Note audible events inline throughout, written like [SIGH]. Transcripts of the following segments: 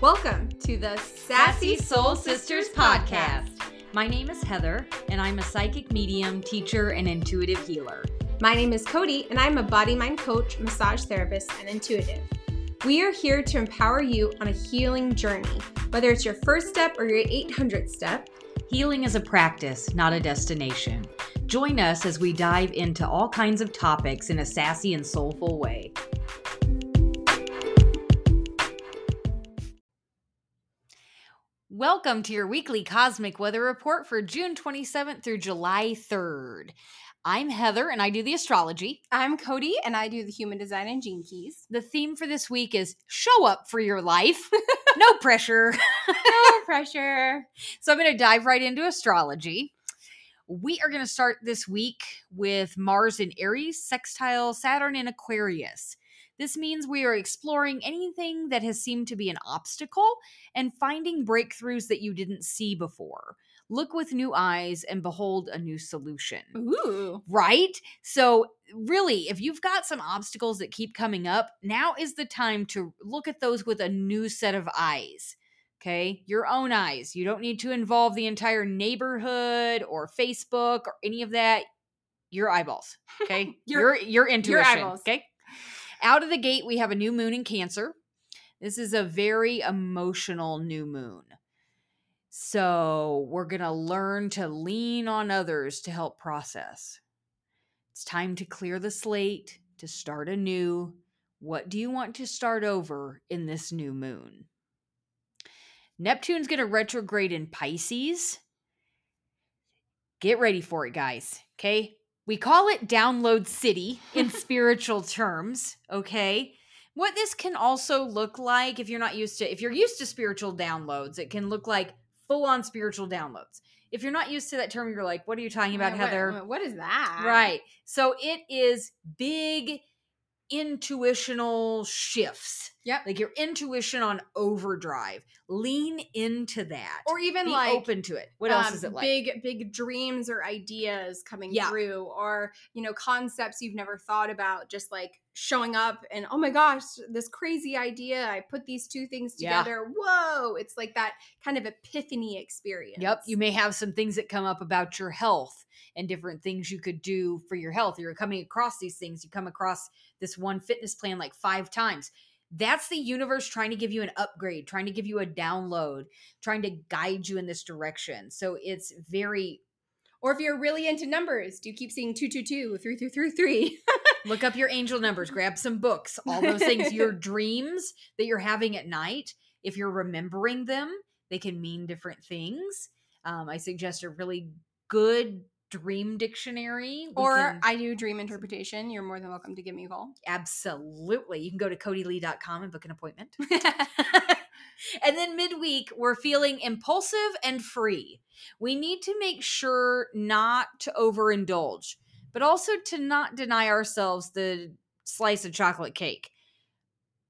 Welcome to the Sassy Soul Sisters podcast. My name is Heather, and I'm a psychic medium, teacher, and intuitive healer. My name is Codie, and I'm a body mind coach, massage therapist, and intuitive. We are here to empower you on a healing journey, whether it's your first step or your 800th step. Healing is a practice, not a destination. Join us as we dive into all kinds of topics in a sassy and soulful way. Welcome to your weekly cosmic weather report for June 27th through July 3rd. I'm Heather and I do the astrology. I'm Codie and I do the human design and gene keys. The theme for this week is show up for your life. [LAUGHS] no pressure. no [LAUGHS] pressure. So I'm going to dive right into astrology. We are going to start this week with Mars in Aries, sextile Saturn in Aquarius. This means we are exploring anything that has seemed to be an obstacle and finding breakthroughs that you didn't see before. Look with new eyes and behold a new solution. Ooh. Right? So, really, if you've got some obstacles that keep coming up, now is the time to look at those with a new set of eyes. Okay, your own eyes. You don't need to involve the entire neighborhood or Facebook or any of that. Your eyeballs. Okay, [LAUGHS] your, your your intuition. Your okay, out of the gate, we have a new moon in Cancer. This is a very emotional new moon. So we're going to learn to lean on others to help process. It's time to clear the slate, to start anew. What do you want to start over in this new moon? Neptune's going to retrograde in Pisces. Get ready for it, guys. Okay. We call it download city in [LAUGHS] spiritual terms, okay? What this can also look like if you're not used to if you're used to spiritual downloads, it can look like full on spiritual downloads. If you're not used to that term, you're like, what are you talking about, Heather? What, what is that? Right. So it is big intuitional shifts. Yep. Like your intuition on overdrive. Lean into that. Or even Be like open to it. What um, else is it like? Big, big dreams or ideas coming yeah. through, or you know, concepts you've never thought about, just like showing up and oh my gosh, this crazy idea. I put these two things together. Yeah. Whoa. It's like that kind of epiphany experience. Yep. You may have some things that come up about your health and different things you could do for your health. You're coming across these things. You come across this one fitness plan like five times. That's the universe trying to give you an upgrade, trying to give you a download, trying to guide you in this direction. So it's very or if you're really into numbers, do you keep seeing 222, 3333? [LAUGHS] Look up your angel numbers, grab some books, all those things. [LAUGHS] your dreams that you're having at night, if you're remembering them, they can mean different things. Um, I suggest a really good dream dictionary. We or can, I do dream interpretation. You're more than welcome to give me a call. Absolutely. You can go to codylee.com and book an appointment. [LAUGHS] [LAUGHS] and then midweek, we're feeling impulsive and free. We need to make sure not to overindulge, but also to not deny ourselves the slice of chocolate cake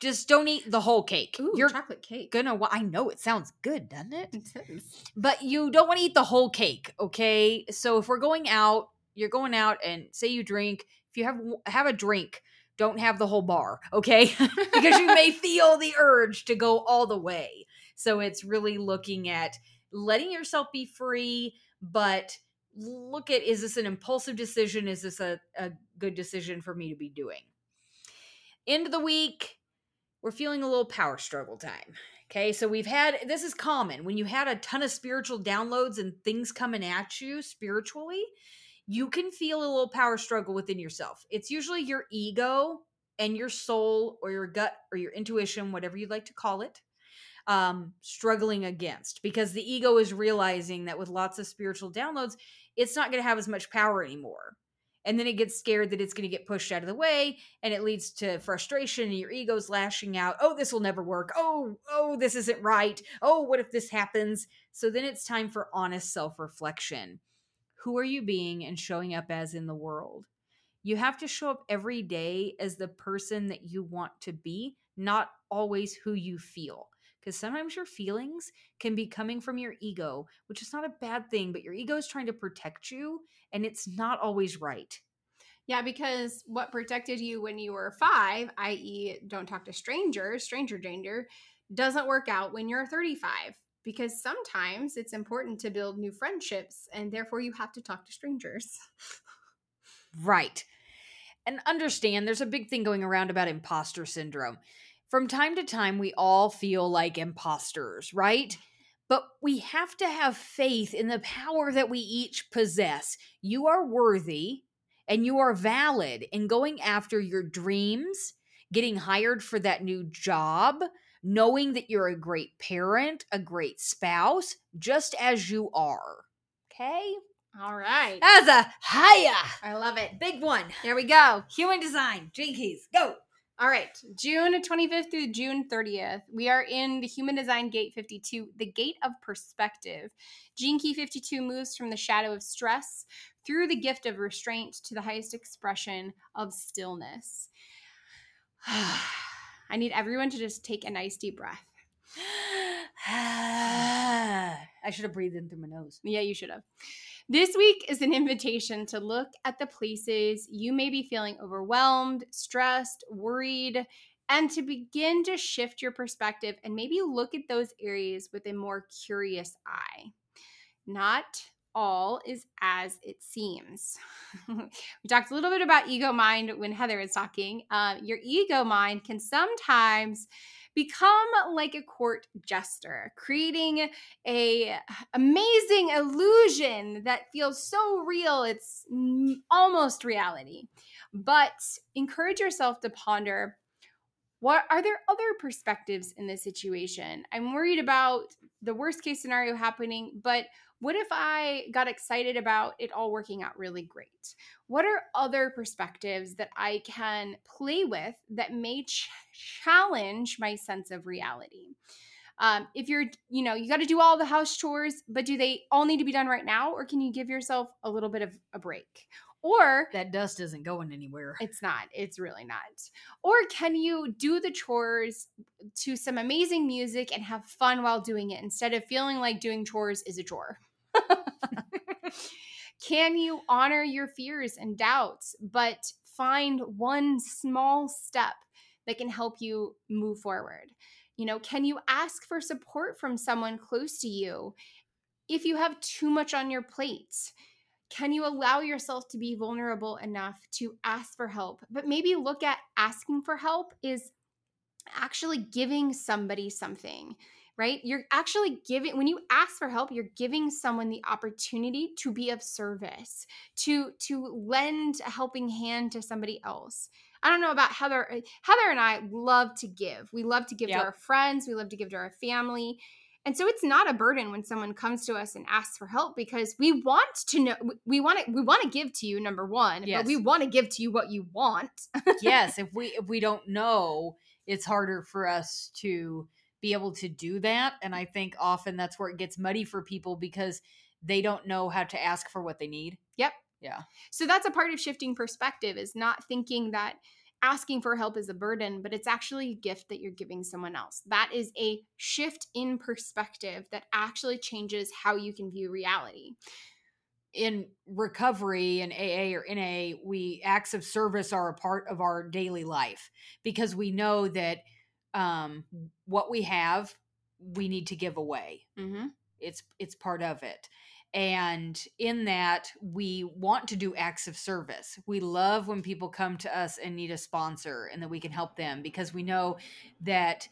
just don't eat the whole cake. Ooh, You're chocolate cake. Gonna. I know it sounds good, doesn't it? It is. But you don't want to eat the whole cake, okay? So if we're going out, you're going out, and say you drink. If you have have a drink, don't have the whole bar, okay? [LAUGHS] because you may feel the urge to go all the way. So it's really looking at letting yourself be free, but look at is this an impulsive decision? Is this a, a good decision for me to be doing? End of the week, we're feeling a little power struggle time. Okay, so we've had this is common when you had a ton of spiritual downloads and things coming at you spiritually, you can feel a little power struggle within yourself. It's usually your ego and your soul or your gut or your intuition, whatever you'd like to call it, um, struggling against because the ego is realizing that with lots of spiritual downloads, it's not going to have as much power anymore. And then it gets scared that it's going to get pushed out of the way and it leads to frustration and your ego's lashing out oh this will never work. Oh oh this isn't right. Oh what if this happens? So then it's time for honest self-reflection. Who are you being and showing up as in the world? You have to show up every day as the person that you want to be not always who you feel because sometimes your feelings can be coming from your ego, which is not a bad thing, but your ego is trying to protect you and it's not always right. Yeah, because what protected you when you were five, i.e., don't talk to strangers, stranger danger, doesn't work out when you're 35 because sometimes it's important to build new friendships and therefore you have to talk to strangers. right. And understand there's a big thing going around about imposter syndrome. From time to time, we all feel like imposters, right? But we have to have faith in the power that we each possess. You are worthy and you are valid in going after your dreams, getting hired for that new job, knowing that you're a great parent, a great spouse, just as you are. Okay? All right. That's a higher. I love it. Big one. There we go. Human design. Gene Keys. Go. All right. June 25th through June 30th, we are in the Human Design Gate 52, the Gate of Perspective. Gene Key 52 moves from the shadow of stress through the gift of restraint to the highest expression of stillness. [SIGHS] I need everyone to just take a nice deep breath. [SIGHS] I should have breathed in through my nose. Yeah, you should have. This week is an invitation to look at the places you may be feeling overwhelmed, stressed, worried, and to begin to shift your perspective and maybe look at those areas with a more curious eye. Not all is as it seems. [LAUGHS] we talked a little bit about ego mind when Heather was talking. Uh, your ego mind can sometimes become like a court jester, creating a amazing illusion that feels so real it's mm, almost reality. But encourage yourself to ponder what are there other perspectives in this situation? I'm worried about the worst case scenario happening, but what if I got excited about it all working out really great? What are other perspectives that I can play with that may ch- challenge my sense of reality? Um, if you're, you know, you got to do all the house chores, but do they all need to be done right now? Or can you give yourself a little bit of a break? Or that dust isn't going anywhere. It's not. It's really not. Or can you do the chores to some amazing music and have fun while doing it instead of feeling like doing chores is a chore? [LAUGHS] Can you honor your fears and doubts, but find one small step that can help you move forward? You know, can you ask for support from someone close to you if you have too much on your plate? Can you allow yourself to be vulnerable enough to ask for help? But maybe look at asking for help is actually giving somebody something right? You're actually giving when you ask for help, you're giving someone the opportunity to be of service, to to lend a helping hand to somebody else. I don't know about Heather. Uh, Heather and I love to give. We love to give yep. to our friends, we love to give to our family. And so it's not a burden when someone comes to us and asks for help because we want to know we want to we want to give to you number 1, yes. but we want to give to you what you want. [LAUGHS] yes, if we if we don't know, it's harder for us to be able to do that. And I think often that's where it gets muddy for people because they don't know how to ask for what they need. Yep. Yeah. So that's a part of shifting perspective is not thinking that asking for help is a burden, but it's actually a gift that you're giving someone else. That is a shift in perspective that actually changes how you can view reality. In recovery and AA or NA, we acts of service are a part of our daily life because we know that um, what we have, we need to give away. Mm-hmm. It's it's part of it. And in that, we want to do acts of service. We love when people come to us and need a sponsor and that we can help them because we know that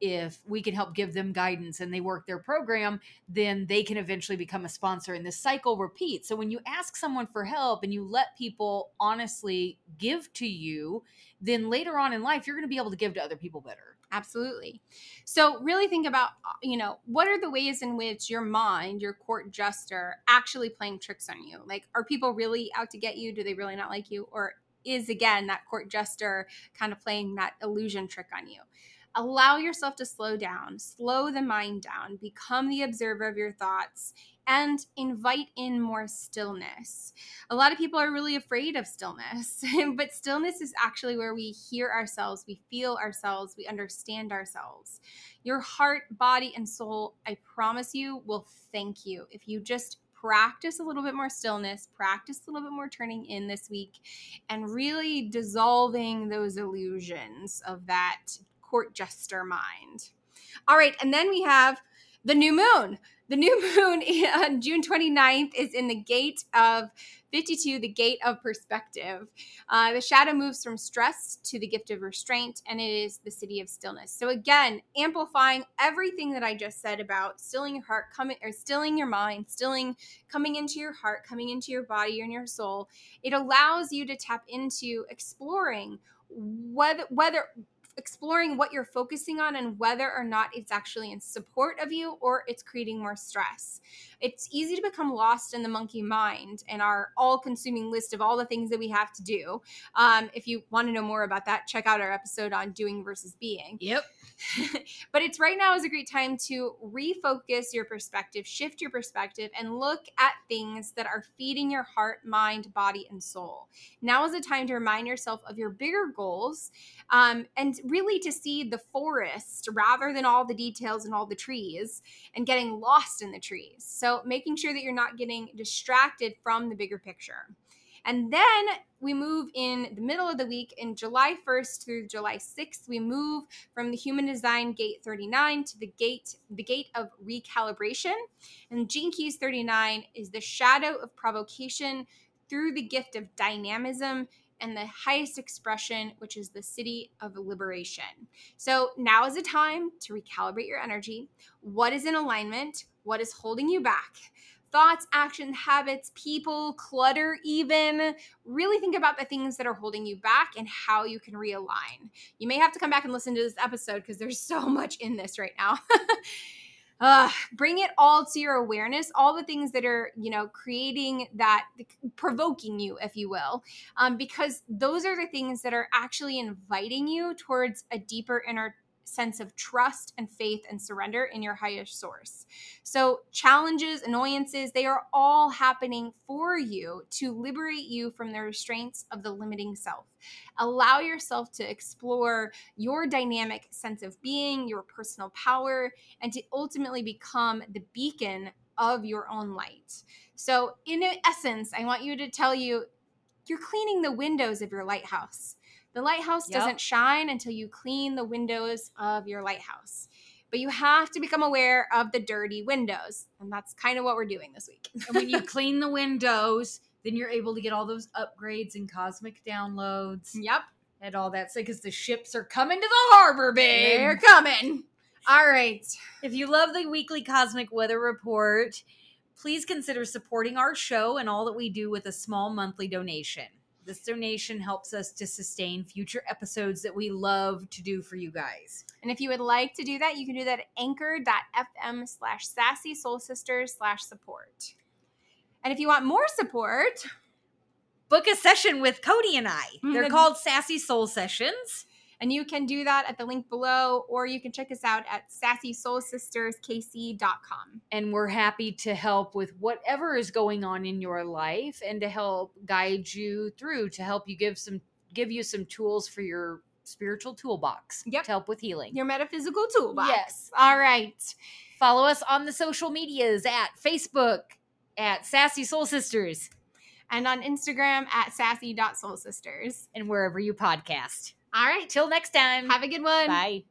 if we can help give them guidance and they work their program, then they can eventually become a sponsor and this cycle repeats. So when you ask someone for help and you let people honestly give to you, then later on in life, you're going to be able to give to other people better. Absolutely. So, really think about, uh, you know, what are the ways in which your mind, your court jester, actually playing tricks on you? Like, are people really out to get you? Do they really not like you? Or is, again, that court jester kind of playing that illusion trick on you? Allow yourself to slow down, slow the mind down, become the observer of your thoughts, and invite in more stillness. A lot of people are really afraid of stillness, [LAUGHS] but stillness is actually where we hear ourselves, we feel ourselves, we understand ourselves. Your heart, body, and soul, I promise you, will thank you if you just practice a little bit more stillness, practice a little bit more turning in this week, and really dissolving those illusions of that court jester mind. All right, and then we have the new moon. The new [LAUGHS] moon on June 29th is in the gate of 52, the gate of perspective. Uh, the shadow moves from stress to the gift of restraint, and it is the Siddhi of stillness. So again, amplifying everything that I just said about stilling your heart, coming or stilling your mind, stilling, coming into your heart, coming into your body and your soul. It allows you to tap into exploring whether whether exploring what you're focusing on and whether or not it's actually in support of you or it's creating more stress. It's easy to become lost in the monkey mind and our all consuming list of all the things that we have to do. Um, if you want to know more about that, check out our episode on doing versus being. Yep. [LAUGHS] but it's right now is a great time to refocus your perspective, shift your perspective, and look at things that are feeding your heart, mind, body, and soul. Now is a time to remind yourself of your bigger goals um, and really to see the forest rather than all the details and all the trees and getting lost in the trees. So making sure that you're not getting distracted from the bigger picture. And then we move in the middle of the week in July 1st through July 6th. We move from the human design gate 39 to the gate the gate of recalibration. And Gene Keys 39 is the shadow of provocation through the gift of dynamism and the highest expression, which is the Siddhi of liberation. So now is a time to recalibrate your energy. What is in alignment? What is holding you back? Thoughts, actions, habits, people, clutter, even. Really think about the things that are holding you back and how you can realign. You may have to come back and listen to this episode because there's [LAUGHS] so much in this right now. [LAUGHS] uh, bring it all to your awareness all the things that are you know creating that provoking you if you will um, because those are the things that are actually inviting you towards a deeper inner sense of trust and faith and surrender in your highest source. So, challenges, annoyances, they are all happening for you to liberate you from the restraints of the limiting self. Allow yourself to explore your dynamic sense of being, your personal power, and to ultimately become the beacon of your own light. So, in essence, I want you to tell you you're cleaning the windows of your lighthouse. The lighthouse yep. doesn't shine until you clean the windows of your lighthouse. But you have to become aware of the dirty windows. And that's kind of what we're doing this week. and when you [LAUGHS] clean the windows, then you're able to get all those upgrades and cosmic downloads. Yep. And all that. So, because the ships are coming to the harbor, babe. They're coming. All right. If you love the weekly cosmic weather report, please consider supporting our show and all that we do with a small monthly donation. This donation helps us to sustain future episodes that we love to do for you guys. And if you would like to do that, you can do that at anchor.fm slash sassy soul sisters slash support. And if you want more support, book a session with Codie and I. They're mm-hmm. called Sassy Soul Sessions. And you can do that at the link below, or you can check us out at sassysoulsisterskc.com. And we're happy to help with whatever is going on in your life and to help guide you through, to help you give some give you some tools for your spiritual toolbox yep. to help with healing. Your metaphysical toolbox. Yes. All right. Follow us on the social medias at Facebook at Sassy Soul Sisters. And on Instagram at sassy.soulsisters. And wherever you podcast. All right. Till next time. Have a good one. Bye.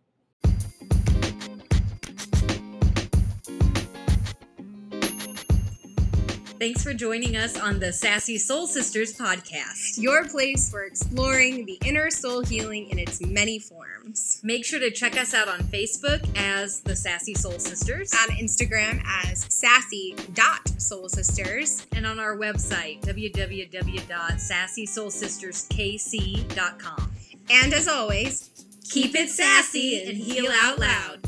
Thanks for joining us on the Sassy Soul Sisters podcast. Your place for exploring the inner soul healing in its many forms. Make sure to check us out on Facebook as the Sassy Soul Sisters, on Instagram as sassy.soulsisters, and on our website www.sassysoulsisterskc.com. And as always, keep it sassy and heal out loud.